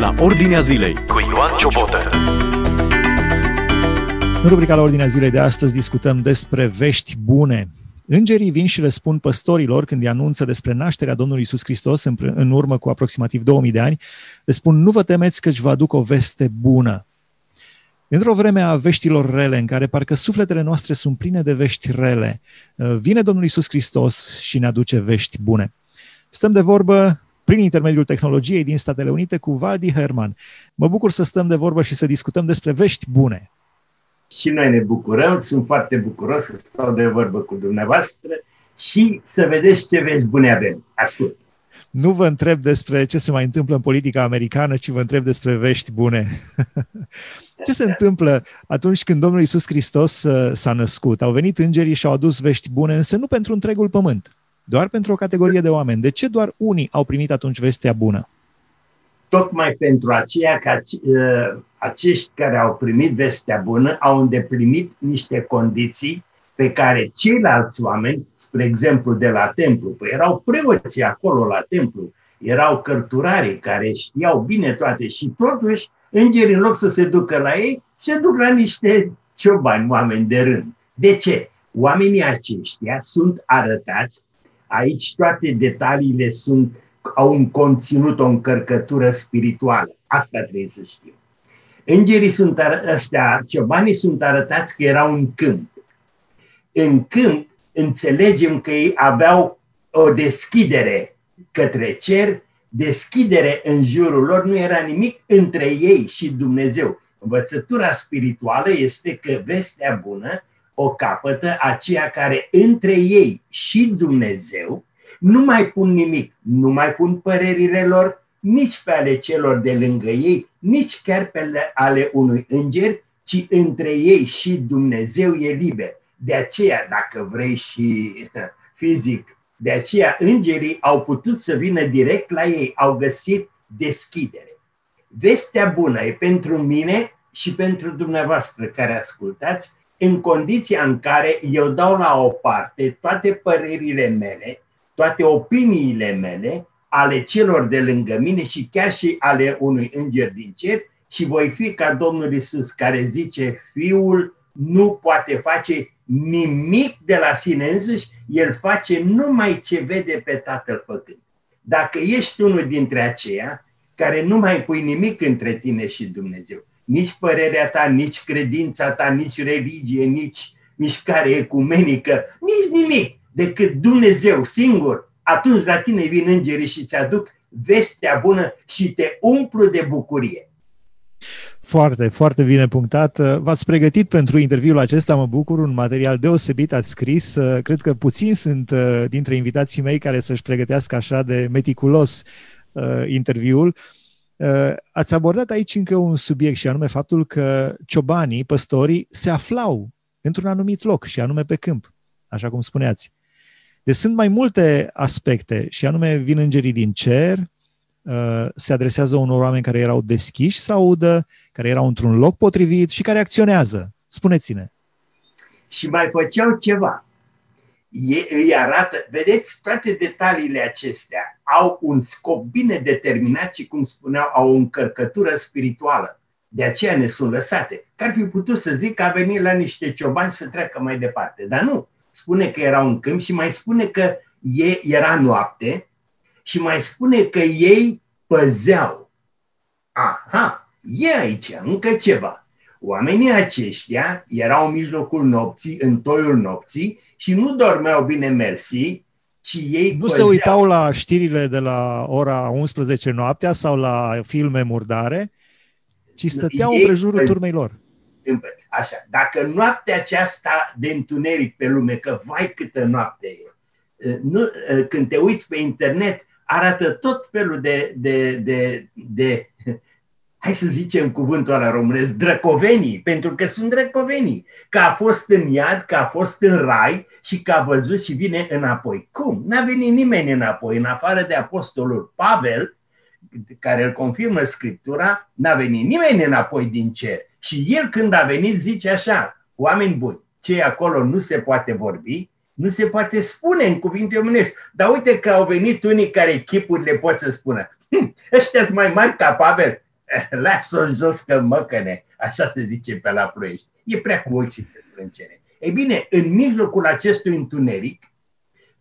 la Ordinea Zilei cu Ioan Ciobotă. În rubrica la Ordinea Zilei de astăzi discutăm despre vești bune. Îngerii vin și le spun păstorilor când îi anunță despre nașterea Domnului Isus Hristos în, în urmă cu aproximativ 2000 de ani, le spun nu vă temeți că își vă aduc o veste bună. Într-o vreme a veștilor rele, în care parcă sufletele noastre sunt pline de vești rele, vine Domnul Isus Hristos și ne aduce vești bune. Stăm de vorbă prin intermediul tehnologiei din Statele Unite cu Valdi Herman. Mă bucur să stăm de vorbă și să discutăm despre vești bune. Și noi ne bucurăm, sunt foarte bucuros să stau de vorbă cu dumneavoastră și să vedeți ce vești bune avem. Ascult. Nu vă întreb despre ce se mai întâmplă în politica americană, ci vă întreb despre vești bune. ce se întâmplă atunci când Domnul Isus Hristos uh, s-a născut? Au venit îngerii și au adus vești bune, însă nu pentru întregul pământ doar pentru o categorie de oameni. De ce doar unii au primit atunci vestea bună? Tocmai pentru aceea că uh, acești care au primit vestea bună au îndeplinit niște condiții pe care ceilalți oameni, spre exemplu de la templu, păi erau preoții acolo la templu, erau cărturarii care știau bine toate și totuși îngerii în loc să se ducă la ei, se duc la niște ciobani, oameni de rând. De ce? Oamenii aceștia sunt arătați Aici toate detaliile sunt, au un conținut, o încărcătură spirituală. Asta trebuie să știu. Îngerii sunt ăștia, ciobanii sunt arătați că erau în câmp. În câmp înțelegem că ei aveau o deschidere către cer, deschidere în jurul lor, nu era nimic între ei și Dumnezeu. Învățătura spirituală este că vestea bună o capătă aceia care între ei și Dumnezeu nu mai pun nimic, nu mai pun părerile lor, nici pe ale celor de lângă ei, nici chiar pe ale unui înger, ci între ei și Dumnezeu e liber. De aceea, dacă vrei și fizic, de aceea îngerii au putut să vină direct la ei, au găsit deschidere. Vestea bună e pentru mine și pentru dumneavoastră care ascultați, în condiția în care eu dau la o parte toate părerile mele, toate opiniile mele, ale celor de lângă mine și chiar și ale unui înger din cer și voi fi ca Domnul Isus care zice, Fiul nu poate face nimic de la sine însuși, el face numai ce vede pe Tatăl făcând. Dacă ești unul dintre aceia care nu mai pui nimic între tine și Dumnezeu, nici părerea ta, nici credința ta, nici religie, nici mișcare ecumenică, nici nimic, decât Dumnezeu singur, atunci la tine vin îngerii și îți aduc vestea bună și te umplu de bucurie. Foarte, foarte bine punctat. V-ați pregătit pentru interviul acesta, mă bucur, un material deosebit ați scris. Cred că puțini sunt uh, dintre invitații mei care să-și pregătească așa de meticulos uh, interviul. Uh, ați abordat aici încă un subiect și anume faptul că ciobanii, păstorii, se aflau într-un anumit loc și anume pe câmp, așa cum spuneați. Deci sunt mai multe aspecte și anume vin îngerii din cer, uh, se adresează unor oameni care erau deschiși să audă, care erau într-un loc potrivit și care acționează. Spuneți-ne. Și mai făceau ceva e, îi arată, vedeți, toate detaliile acestea au un scop bine determinat și, cum spuneau, au o încărcătură spirituală. De aceea ne sunt lăsate. Că ar fi putut să zic că a venit la niște ciobani să treacă mai departe, dar nu. Spune că era un câmp și mai spune că e, era noapte și mai spune că ei păzeau. Aha, e aici încă ceva. Oamenii aceștia erau în mijlocul nopții, în toiul nopții și nu dormeau bine mersi, ci ei Nu păzeau. se uitau la știrile de la ora 11 noaptea sau la filme murdare, ci stăteau ei, în prejurul turmei lor. Așa, dacă noaptea aceasta de întuneric pe lume, că vai câtă noapte e, nu, când te uiți pe internet, arată tot felul de, de, de, de hai să zicem cuvântul ăla românesc, drăcovenii, pentru că sunt drăcovenii, că a fost în iad, că a fost în rai și că a văzut și vine înapoi. Cum? N-a venit nimeni înapoi, în afară de apostolul Pavel, care îl confirmă Scriptura, n-a venit nimeni înapoi din cer. Și el când a venit zice așa, oameni buni, ce acolo nu se poate vorbi, nu se poate spune în cuvinte omenești. Dar uite că au venit unii care chipurile pot să spună, hm, ăștia sunt mai mari ca Pavel, lasă-o jos că măcăne, așa se zice pe la ploiești. E prea cu ochii pe sprâncene. Ei bine, în mijlocul acestui întuneric,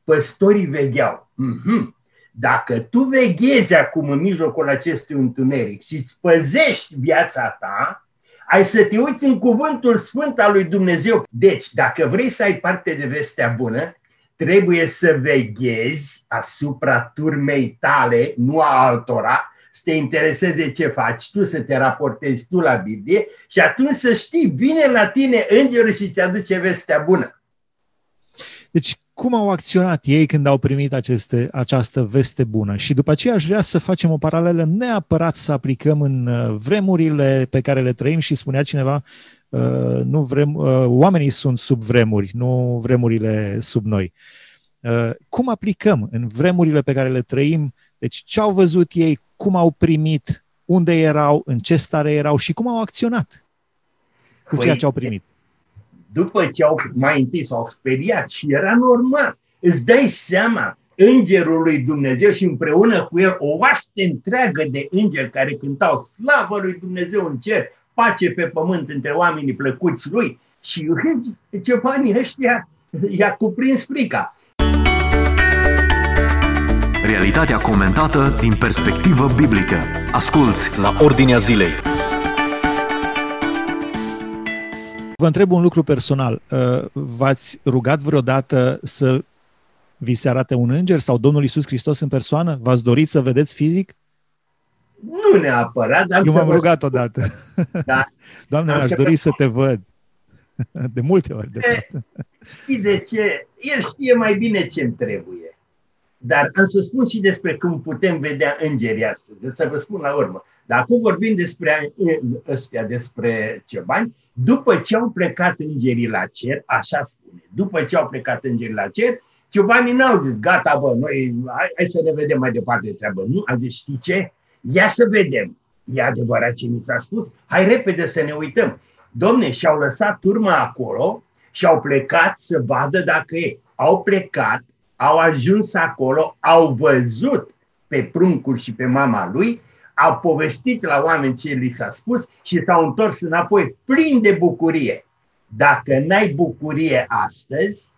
păstorii vegheau. Mm-hmm. Dacă tu veghezi acum în mijlocul acestui întuneric și îți păzești viața ta, ai să te uiți în cuvântul sfânt al lui Dumnezeu. Deci, dacă vrei să ai parte de vestea bună, trebuie să veghezi asupra turmei tale, nu a altora, să te intereseze ce faci tu, să te raportezi tu la Biblie și atunci să știi, vine la tine îngerul și ți aduce vestea bună. Deci, cum au acționat ei când au primit aceste, această veste bună? Și după aceea aș vrea să facem o paralelă neapărat să aplicăm în uh, vremurile pe care le trăim și spunea cineva, uh, nu vrem, uh, oamenii sunt sub vremuri, nu vremurile sub noi. Cum aplicăm în vremurile pe care le trăim? Deci ce au văzut ei, cum au primit, unde erau, în ce stare erau și cum au acționat cu ceea ce au primit? după ce au mai întâi s-au speriat și era normal, îți dai seama, îngerul lui Dumnezeu și împreună cu el o oaste întreagă de îngeri care cântau slavă lui Dumnezeu în cer, pace pe pământ între oamenii plăcuți lui și ce banii ăștia i-a cuprins frica. Realitatea comentată din perspectivă biblică. Asculți la Ordinea Zilei. Vă întreb un lucru personal. Uh, v-ați rugat vreodată să vi se arate un înger sau Domnul Isus Hristos în persoană? V-ați dorit să vedeți fizic? Nu neapărat, dar Eu m-am rugat spun. odată. Da. Doamne, mi-aș dori să te văd. De multe ori, de fapt. Știi de ce? El știe mai bine ce-mi trebuie. Dar am să spun și despre cum putem vedea îngerii astăzi. Să vă spun la urmă. Dar acum vorbim despre ăstea, despre ce bani, după ce au plecat îngerii la cer, așa spune, după ce au plecat îngerii la cer, Ciobanii n-au zis, gata, bă, noi, hai, hai să ne vedem mai departe de treabă. Nu, a zis, știi ce? Ia să vedem. E adevărat ce mi s-a spus? Hai repede să ne uităm. Domne, și-au lăsat turma acolo și au plecat să vadă dacă e. Au plecat, au ajuns acolo, au văzut pe pruncul și pe mama lui au povestit la oameni ce li s-a spus și s-au întors înapoi plin de bucurie. Dacă n-ai bucurie astăzi,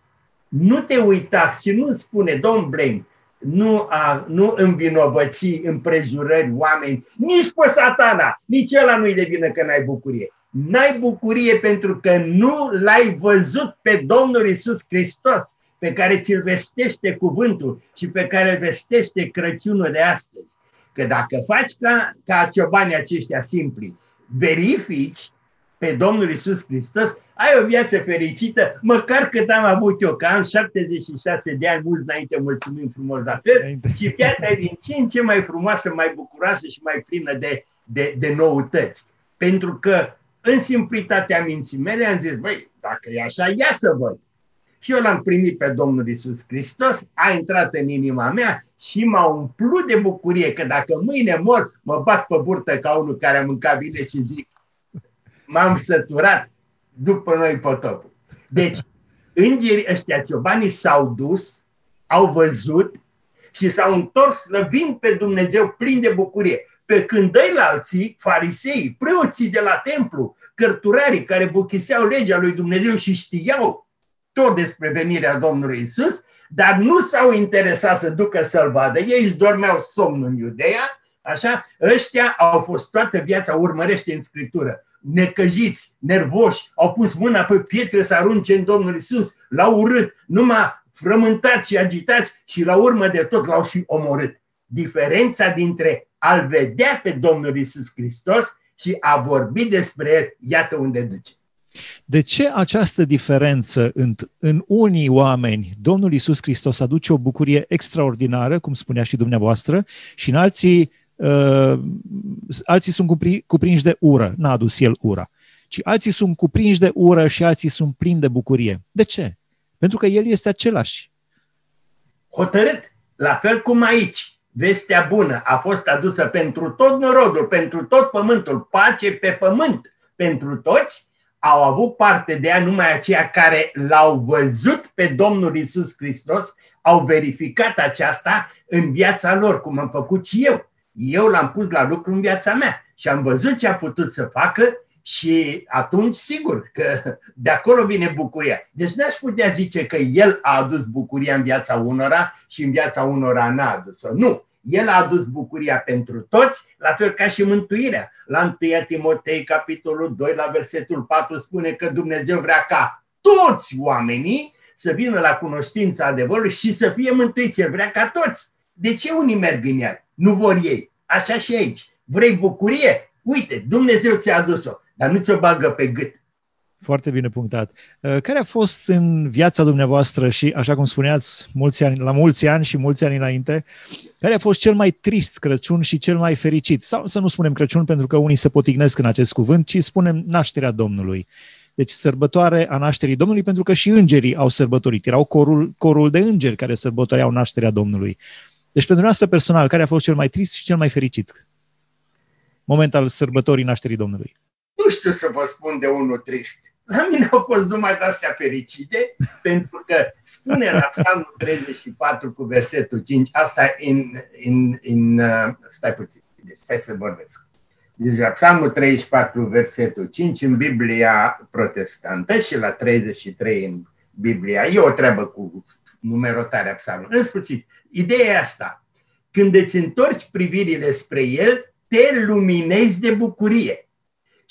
nu te uita și nu spune, don't blame, nu, a, nu învinovăți împrejurări oameni, nici pe satana, nici ăla nu-i de vină că n-ai bucurie. N-ai bucurie pentru că nu l-ai văzut pe Domnul Isus Hristos, pe care ți-l vestește cuvântul și pe care îl vestește Crăciunul de astăzi. Că dacă faci ca, ca ciobanii aceștia simpli, verifici pe Domnul Isus Hristos, ai o viață fericită, măcar cât am avut eu, că am 76 de ani, mulți înainte, mulțumim frumos la fel, și viața e din ce în ce mai frumoasă, mai bucuroasă și mai plină de, de, de noutăți. Pentru că în simplitatea minții mele am zis, băi, dacă e așa, ia să văd. Și eu l-am primit pe Domnul Isus Hristos, a intrat în inima mea și m-a umplut de bucurie că dacă mâine mor, mă bat pe burtă ca unul care a mâncat bine și zic, m-am săturat după noi potopul. Deci, îngerii ăștia ciobanii s-au dus, au văzut și s-au întors slăvind pe Dumnezeu plin de bucurie. Pe când dă la alții, farisei, preoții de la templu, cărturarii care buchiseau legea lui Dumnezeu și știau tot despre venirea Domnului Isus, dar nu s-au interesat să ducă să-l vadă. Ei își dormeau somn în Iudeea, așa, ăștia au fost toată viața, urmărește în Scriptură, necăjiți, nervoși, au pus mâna pe pietre să arunce în Domnul Isus, l-au urât, numai frământați și agitați și la urmă de tot l-au și omorât. Diferența dintre a-L vedea pe Domnul Isus Hristos și a vorbi despre El, iată unde duce. De ce această diferență în, în unii oameni Domnul Isus Hristos aduce o bucurie extraordinară, cum spunea și dumneavoastră, și în alții, uh, alții sunt cupri, cuprinși de ură, n-a adus el ura, ci alții sunt cuprinși de ură și alții sunt plini de bucurie. De ce? Pentru că el este același. Hotărât, la fel cum aici. Vestea bună a fost adusă pentru tot norodul, pentru tot pământul, pace pe pământ, pentru toți, au avut parte de ea numai aceia care l-au văzut pe Domnul Isus Hristos, au verificat aceasta în viața lor, cum am făcut și eu. Eu l-am pus la lucru în viața mea și am văzut ce a putut să facă și atunci, sigur, că de acolo vine bucuria. Deci n-aș putea zice că el a adus bucuria în viața unora și în viața unora n-a adus-o. Nu, el a adus bucuria pentru toți, la fel ca și mântuirea. La 1 Timotei, capitolul 2, la versetul 4, spune că Dumnezeu vrea ca toți oamenii să vină la cunoștința adevărului și să fie mântuiți. El vrea ca toți. De ce unii merg în el? Nu vor ei. Așa și aici. Vrei bucurie? Uite, Dumnezeu ți-a adus-o, dar nu ți-o bagă pe gât. Foarte bine punctat. Uh, care a fost în viața dumneavoastră și, așa cum spuneați, mulți ani, la mulți ani și mulți ani înainte, care a fost cel mai trist Crăciun și cel mai fericit? Sau să nu spunem Crăciun pentru că unii se potignesc în acest cuvânt, ci spunem nașterea Domnului. Deci sărbătoare a nașterii Domnului pentru că și îngerii au sărbătorit. Erau corul, corul de îngeri care sărbătoreau nașterea Domnului. Deci pentru noastră personal, care a fost cel mai trist și cel mai fericit moment al sărbătorii nașterii Domnului? Nu știu să vă spun de unul trist. La mine au fost numai de-astea fericite, pentru că spune la Psalmul 34 cu versetul 5, asta în, în, în uh, stai puțin, stai să vorbesc. Deci la Psalmul 34, versetul 5 în Biblia protestantă și la 33 în Biblia. E o treabă cu numerotarea psalmului. În sfârșit, ideea e asta. Când îți întorci privirile spre el, te luminezi de bucurie.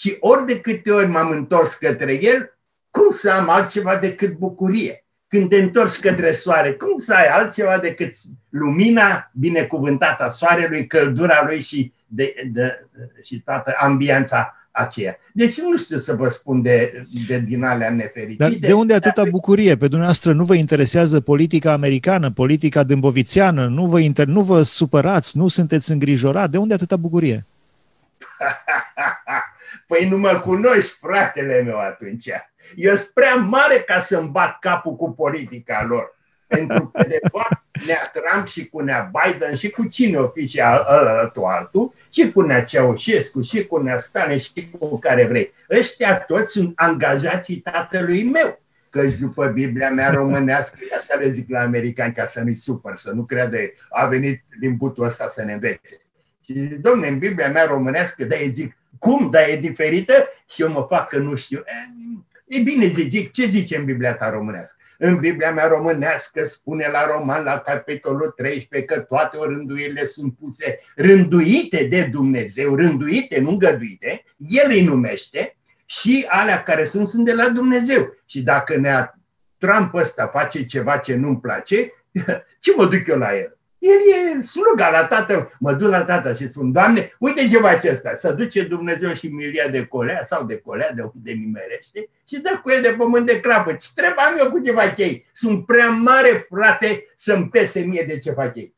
Și ori de câte ori m-am întors către el, cum să am altceva decât bucurie? Când te întorci către soare, cum să ai altceva decât lumina binecuvântată a soarelui, căldura lui și, de, de, și toată ambianța aceea. Deci nu știu să vă spun de, de din alea nefericite. Dar de unde atâta bucurie? Pe dumneavoastră nu vă interesează politica americană, politica dâmbovițiană, nu vă, inter... nu vă supărați, nu sunteți îngrijorat? De unde atâta bucurie? păi nu mă cunoști, fratele meu, atunci. Eu sunt prea mare ca să-mi bat capul cu politica lor. Pentru că, de fapt, nea Trump și cu nea Biden și cu cine o fi și altul altul, și cu nea Ceaușescu, și cu nea Stalin, și cu care vrei. Ăștia toți sunt angajații tatălui meu. Că după Biblia mea românească, asta le zic la americani ca să nu-i supăr, să nu crede, a venit din butul ăsta să ne învețe. Și domne, în Biblia mea românească, da, zic, cum, da, e diferită? Și eu mă fac că nu știu. E, e bine, zic, ce zice în Biblia ta românească? În Biblia mea românească spune la Roman, la capitolul 13, că toate rânduielile sunt puse rânduite de Dumnezeu, rânduite, nu îngăduite, El îi numește și alea care sunt, sunt de la Dumnezeu. Și dacă ne Trump ăsta face ceva ce nu-mi place, ce mă duc eu la el? El e sluga la tatăl. Mă duc la tată și spun, Doamne, uite ce face ăsta. Să duce Dumnezeu și milia de colea sau de colea, de de nimerește și dă cu el de pământ de crapă. Ce trebuie am eu cu ce fac ei? Sunt prea mare, frate, să-mi pese mie de ce fac ei.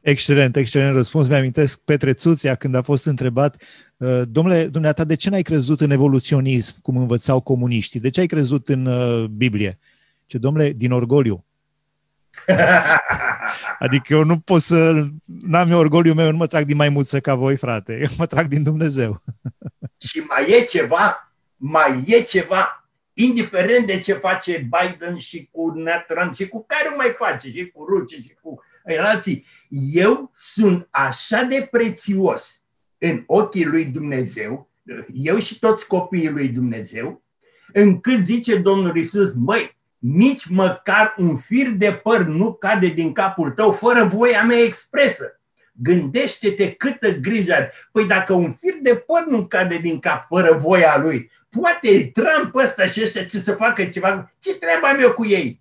Excelent, excelent răspuns. Mi-amintesc Petre Țuția când a fost întrebat uh, Domnule, dumneata, de ce n-ai crezut în evoluționism, cum învățau comuniștii? De ce ai crezut în uh, Biblie? Ce, domnule, din orgoliu. Adică eu nu pot să... N-am eu orgoliu meu, eu nu mă trag din maimuță ca voi, frate. Eu mă trag din Dumnezeu. Și mai e ceva, mai e ceva, indiferent de ce face Biden și cu Trump și cu care o mai face, și cu Ruce și cu alții. Eu sunt așa de prețios în ochii lui Dumnezeu, eu și toți copiii lui Dumnezeu, încât zice Domnul Isus, măi, nici măcar un fir de păr nu cade din capul tău fără voia mea expresă. Gândește-te câtă grijă are. Păi dacă un fir de păr nu cade din cap fără voia lui, poate Trump ăsta și ăștia ce să facă ceva, ce treabă am eu cu ei?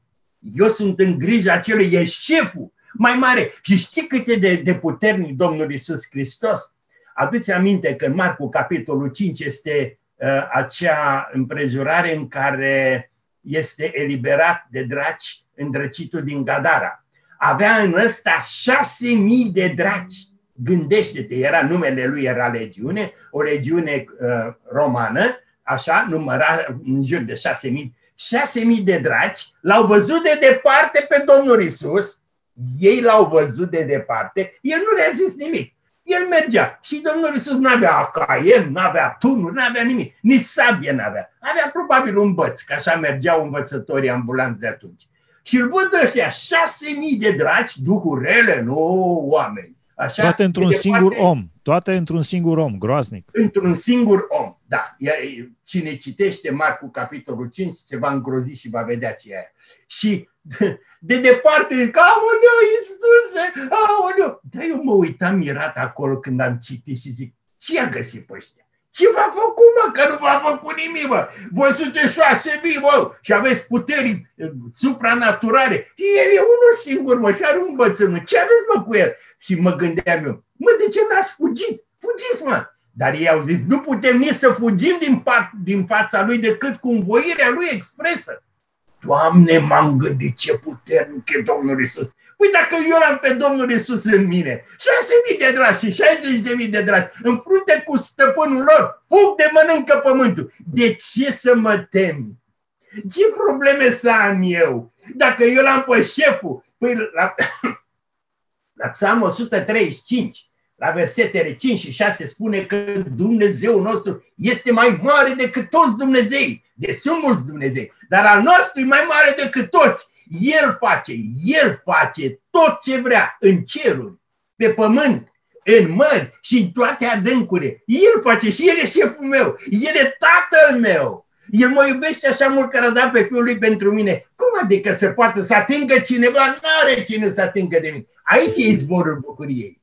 Eu sunt în grija acelui, e șeful mai mare. Și știi cât e de, de puternic Domnul Isus Hristos? Aduți aminte că în Marcu, capitolul 5, este uh, acea împrejurare în care este eliberat de draci îndrăcitul din Gadara. Avea în ăsta șase mii de draci. Gândește-te, era numele lui, era legiune, o legiune uh, romană, așa, număra în jur de șase mii. Șase mii de draci l-au văzut de departe pe Domnul Isus, ei l-au văzut de departe, el nu le-a zis nimic. El mergea și Domnul Iisus nu avea acaien, nu avea tunuri, nu avea nimic, nici sabie nu avea. Avea probabil un băț, că așa mergeau învățătorii ambulanți de atunci. Și îl văd ăștia, șase mii de draci, duhuri rele, nu oameni. Așa? Toate într-un singur om. Toate într-un singur om, groaznic. Într-un singur om, da. Cine citește Marcu capitolul 5 se va îngrozi și va vedea ce e Și de departe, că aoleu, Iisuse, aoleu. Dar eu mă uitam mirat acolo când am citit și zic, ce a găsit pe ăștia? Ce v-a făcut, mă, că nu v-a făcut nimic, mă? Voi sunteți șase mii, mă, și aveți puteri eh, supranaturale. El e unul singur, mă, și are un bățân. Ce aveți, mă, cu el? Și mă gândeam eu, mă, de ce n-ați fugit? Fugiți, mă! Dar ei au zis, nu putem nici să fugim din, pa- din fața lui decât cu învoirea lui expresă. Doamne, m-am gândit ce puternic e Domnul Isus. Păi dacă eu l-am pe Domnul Isus în mine, 6.000 de dragi și 60.000 de dragi, în frunte cu stăpânul lor, fug de mănâncă pământul. De ce să mă tem? Ce probleme să am eu? Dacă eu l-am pe șeful, păi la, la Psalm 135, la versetele 5 și 6 spune că Dumnezeu nostru este mai mare decât toți Dumnezei. De sunt mulți Dumnezei, dar al nostru e mai mare decât toți. El face, El face tot ce vrea în ceruri, pe pământ, în mări și în toate adâncurile. El face și El e șeful meu, El e tatăl meu. El mă iubește așa mult că a dat pe fiul lui pentru mine. Cum adică se poate să atingă cineva? Nu are cine să atingă de mine. Aici e izvorul bucuriei.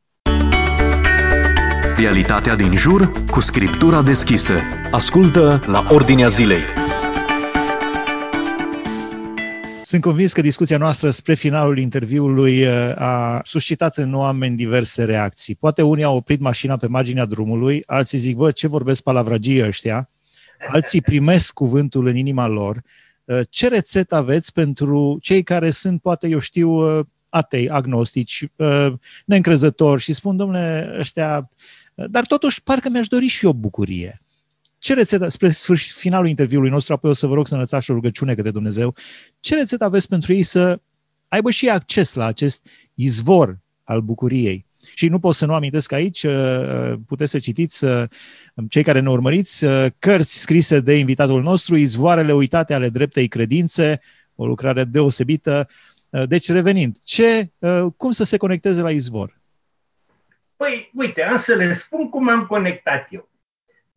Realitatea din jur cu scriptura deschisă. Ascultă la Ordinea Zilei. Sunt convins că discuția noastră spre finalul interviului uh, a suscitat în oameni diverse reacții. Poate unii au oprit mașina pe marginea drumului, alții zic, bă, ce vorbesc palavragii ăștia? Alții primesc cuvântul în inima lor. Uh, ce rețetă aveți pentru cei care sunt, poate, eu știu, uh, atei, agnostici, neîncrezători și spun, domnule, ăștia dar totuși, parcă mi-aș dori și eu bucurie. Ce rețetă, spre sfârșit, finalul interviului nostru, apoi o să vă rog să înălțați o rugăciune către Dumnezeu, ce rețetă aveți pentru ei să aibă și acces la acest izvor al bucuriei? Și nu pot să nu amintesc aici, uh, puteți să citiți, uh, cei care ne urmăriți, uh, cărți scrise de invitatul nostru, Izvoarele uitate ale dreptei credințe, o lucrare deosebită. Deci, revenind, ce, cum să se conecteze la izvor? Păi, uite, am să le spun cum am conectat eu.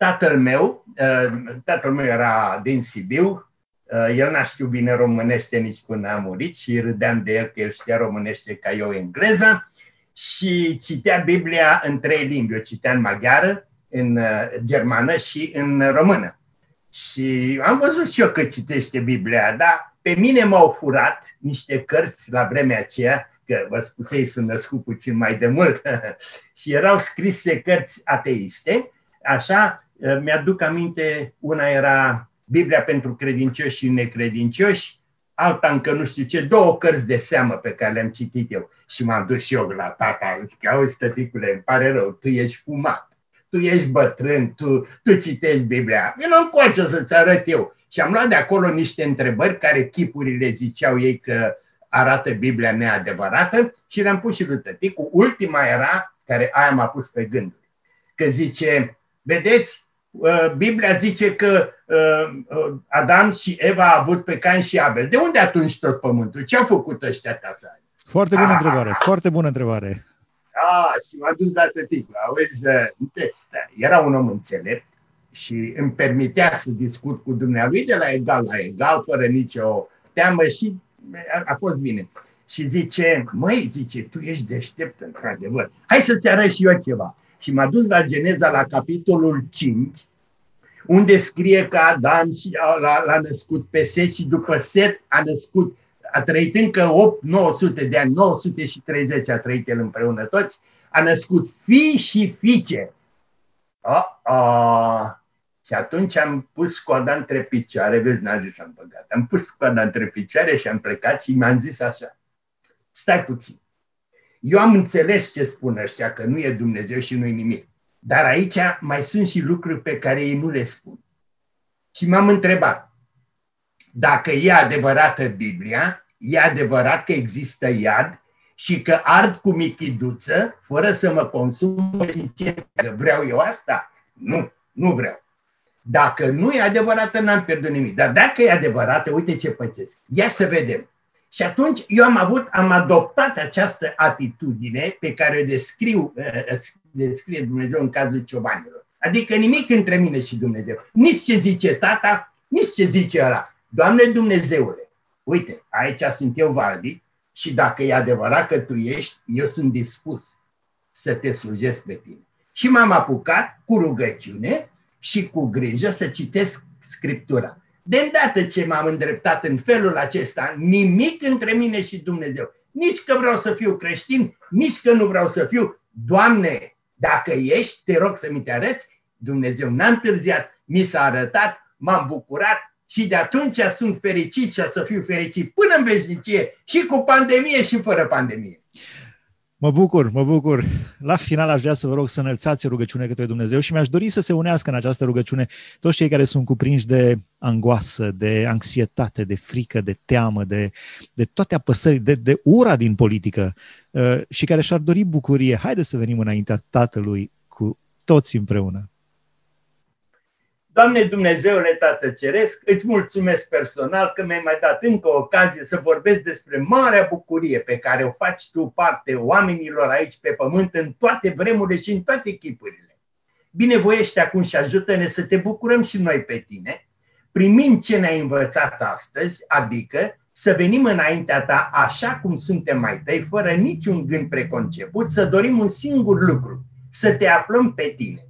Tatăl meu, uh, tatăl meu era din Sibiu, uh, el n-a știut bine românește nici până a murit și râdeam de el că el știa românește ca eu engleză și citea Biblia în trei limbi. Eu citea în maghiară, în uh, germană și în română. Și am văzut și eu că citește Biblia, dar pe mine m-au furat niște cărți la vremea aceea că vă spusei, sunt născut puțin mai de mult, și erau scrise cărți ateiste, așa, eh, mi-aduc aminte, una era Biblia pentru credincioși și necredincioși, alta încă nu știu ce, două cărți de seamă pe care le-am citit eu. Și m-am dus și eu la tata, zic, auzi, tăticule, îmi pare rău, tu ești fumat, tu ești bătrân, tu, tu citești Biblia, vino încoace o să-ți arăt eu. Și am luat de acolo niște întrebări care chipurile ziceau ei că arată Biblia neadevărată și le-am pus și lui tăticul. Ultima era, care aia m-a pus pe gânduri, că zice, vedeți, uh, Biblia zice că uh, uh, Adam și Eva a avut pe Can și Abel. De unde atunci tot pământul? Ce au făcut ăștia tasari? Foarte bună ah. întrebare, foarte bună întrebare. Ah, și m-a dus la tăticul. Auzi, da, era un om înțelept și îmi permitea să discut cu dumnealui de la egal la egal, fără nicio teamă și a, a fost bine. Și zice, măi, zice, tu ești deștept într-adevăr. Hai să-ți arăt și eu ceva. Și m-a dus la Geneza la capitolul 5, unde scrie că Adam l-a, l-a născut pe Set și după Set a născut, a trăit încă 8-900 de ani, 930 a trăit el împreună toți, a născut fii și fiice. Oh, oh. Și atunci am pus coada între picioare, vezi, n-am zis am băgat. Am pus coada între picioare și am plecat și mi-am zis așa, stai puțin. Eu am înțeles ce spun ăștia, că nu e Dumnezeu și nu e nimic. Dar aici mai sunt și lucruri pe care ei nu le spun. Și m-am întrebat, dacă e adevărată Biblia, e adevărat că există iad și că ard cu michiduță fără să mă consum ce vreau eu asta? Nu, nu vreau. Dacă nu e adevărată, n-am pierdut nimic. Dar dacă e adevărată, uite ce pățesc. Ia să vedem. Și atunci eu am avut, am adoptat această atitudine pe care o descriu, uh, descrie Dumnezeu în cazul ciobanilor. Adică nimic între mine și Dumnezeu. Nici ce zice tata, nici ce zice ăla. Doamne Dumnezeule, uite, aici sunt eu, Valdi, și dacă e adevărat că tu ești, eu sunt dispus să te slujesc pe tine. Și m-am apucat cu rugăciune și cu grijă să citesc Scriptura. De îndată ce m-am îndreptat în felul acesta, nimic între mine și Dumnezeu. Nici că vreau să fiu creștin, nici că nu vreau să fiu. Doamne, dacă ești, te rog să mi te arăți. Dumnezeu n-a întârziat, mi s-a arătat, m-am bucurat și de atunci sunt fericit și o să fiu fericit până în veșnicie și cu pandemie și fără pandemie. Mă bucur, mă bucur. La final aș vrea să vă rog să înălțați o rugăciune către Dumnezeu și mi-aș dori să se unească în această rugăciune toți cei care sunt cuprinși de angoasă, de anxietate, de frică, de teamă, de, de toate apăsări, de, de ura din politică uh, și care și-ar dori bucurie. Haideți să venim înaintea Tatălui cu toți împreună. Doamne Dumnezeule Tată Ceresc, îți mulțumesc personal că mi-ai mai dat încă o ocazie să vorbesc despre marea bucurie pe care o faci tu parte oamenilor aici pe pământ în toate vremurile și în toate chipurile. Binevoiește acum și ajută-ne să te bucurăm și noi pe tine, primind ce ne-ai învățat astăzi, adică să venim înaintea ta așa cum suntem mai tăi, fără niciun gând preconceput, să dorim un singur lucru, să te aflăm pe tine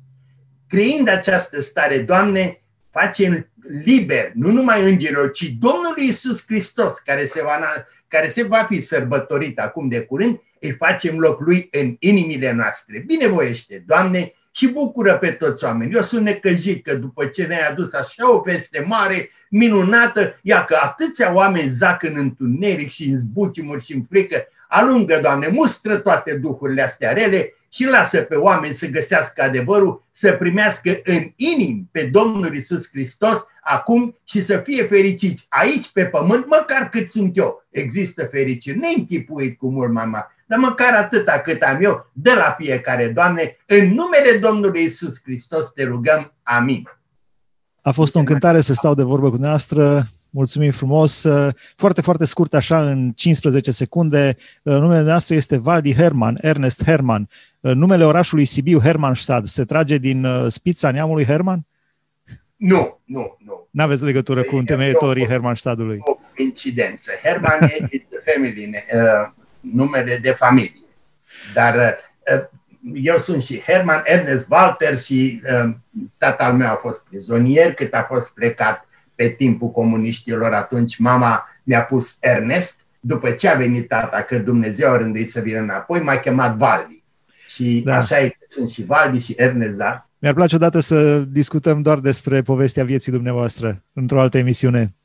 Creind această stare, Doamne, facem liber, nu numai îngerilor, ci Domnul Iisus Hristos, care se, va, care se va fi sărbătorit acum de curând, îi facem loc lui în inimile noastre. Binevoiește, Doamne, și bucură pe toți oamenii. Eu sunt necăjit că după ce ne-ai adus așa o veste mare, minunată, ia că atâția oameni zac în întuneric și în zbucimuri și în frică, alungă, Doamne, mustră toate duhurile astea rele și lasă pe oameni să găsească adevărul, să primească în inim pe Domnul Isus Hristos acum și să fie fericiți aici pe pământ, măcar cât sunt eu. Există fericire, neînchipuit cu mult mai mare, dar măcar atâta cât am eu, de la fiecare, Doamne, în numele Domnului Isus Hristos te rugăm. Amin. A fost o încântare să stau de vorbă cu noastră. Mulțumim frumos. Foarte, foarte scurt, așa, în 15 secunde. Numele nostru este Valdi Herman, Ernest Herman. Numele orașului Sibiu, Hermannstad, se trage din uh, spița neamului Herman? Nu, nu, nu. Nu aveți legătură cu întemeietorii Hermannstadului? O coincidență. Herman e family, uh, numele de familie. Dar uh, eu sunt și Herman Ernest Walter și tatăl meu a fost prizonier cât a fost plecat pe timpul comuniștilor, atunci mama mi-a pus Ernest, după ce a venit tata, că Dumnezeu a rânduit să vină înapoi, m-a chemat Valdi. Și da. așa e, sunt și Valdi și Ernest, da? Mi-ar place odată să discutăm doar despre povestea vieții dumneavoastră într-o altă emisiune.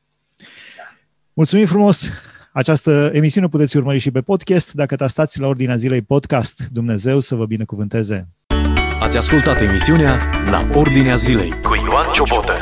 Da. Mulțumim frumos! Această emisiune puteți urmări și pe podcast dacă tastați la ordinea zilei podcast. Dumnezeu să vă binecuvânteze! Ați ascultat emisiunea La Ordinea Zilei cu Ioan Ciobotă.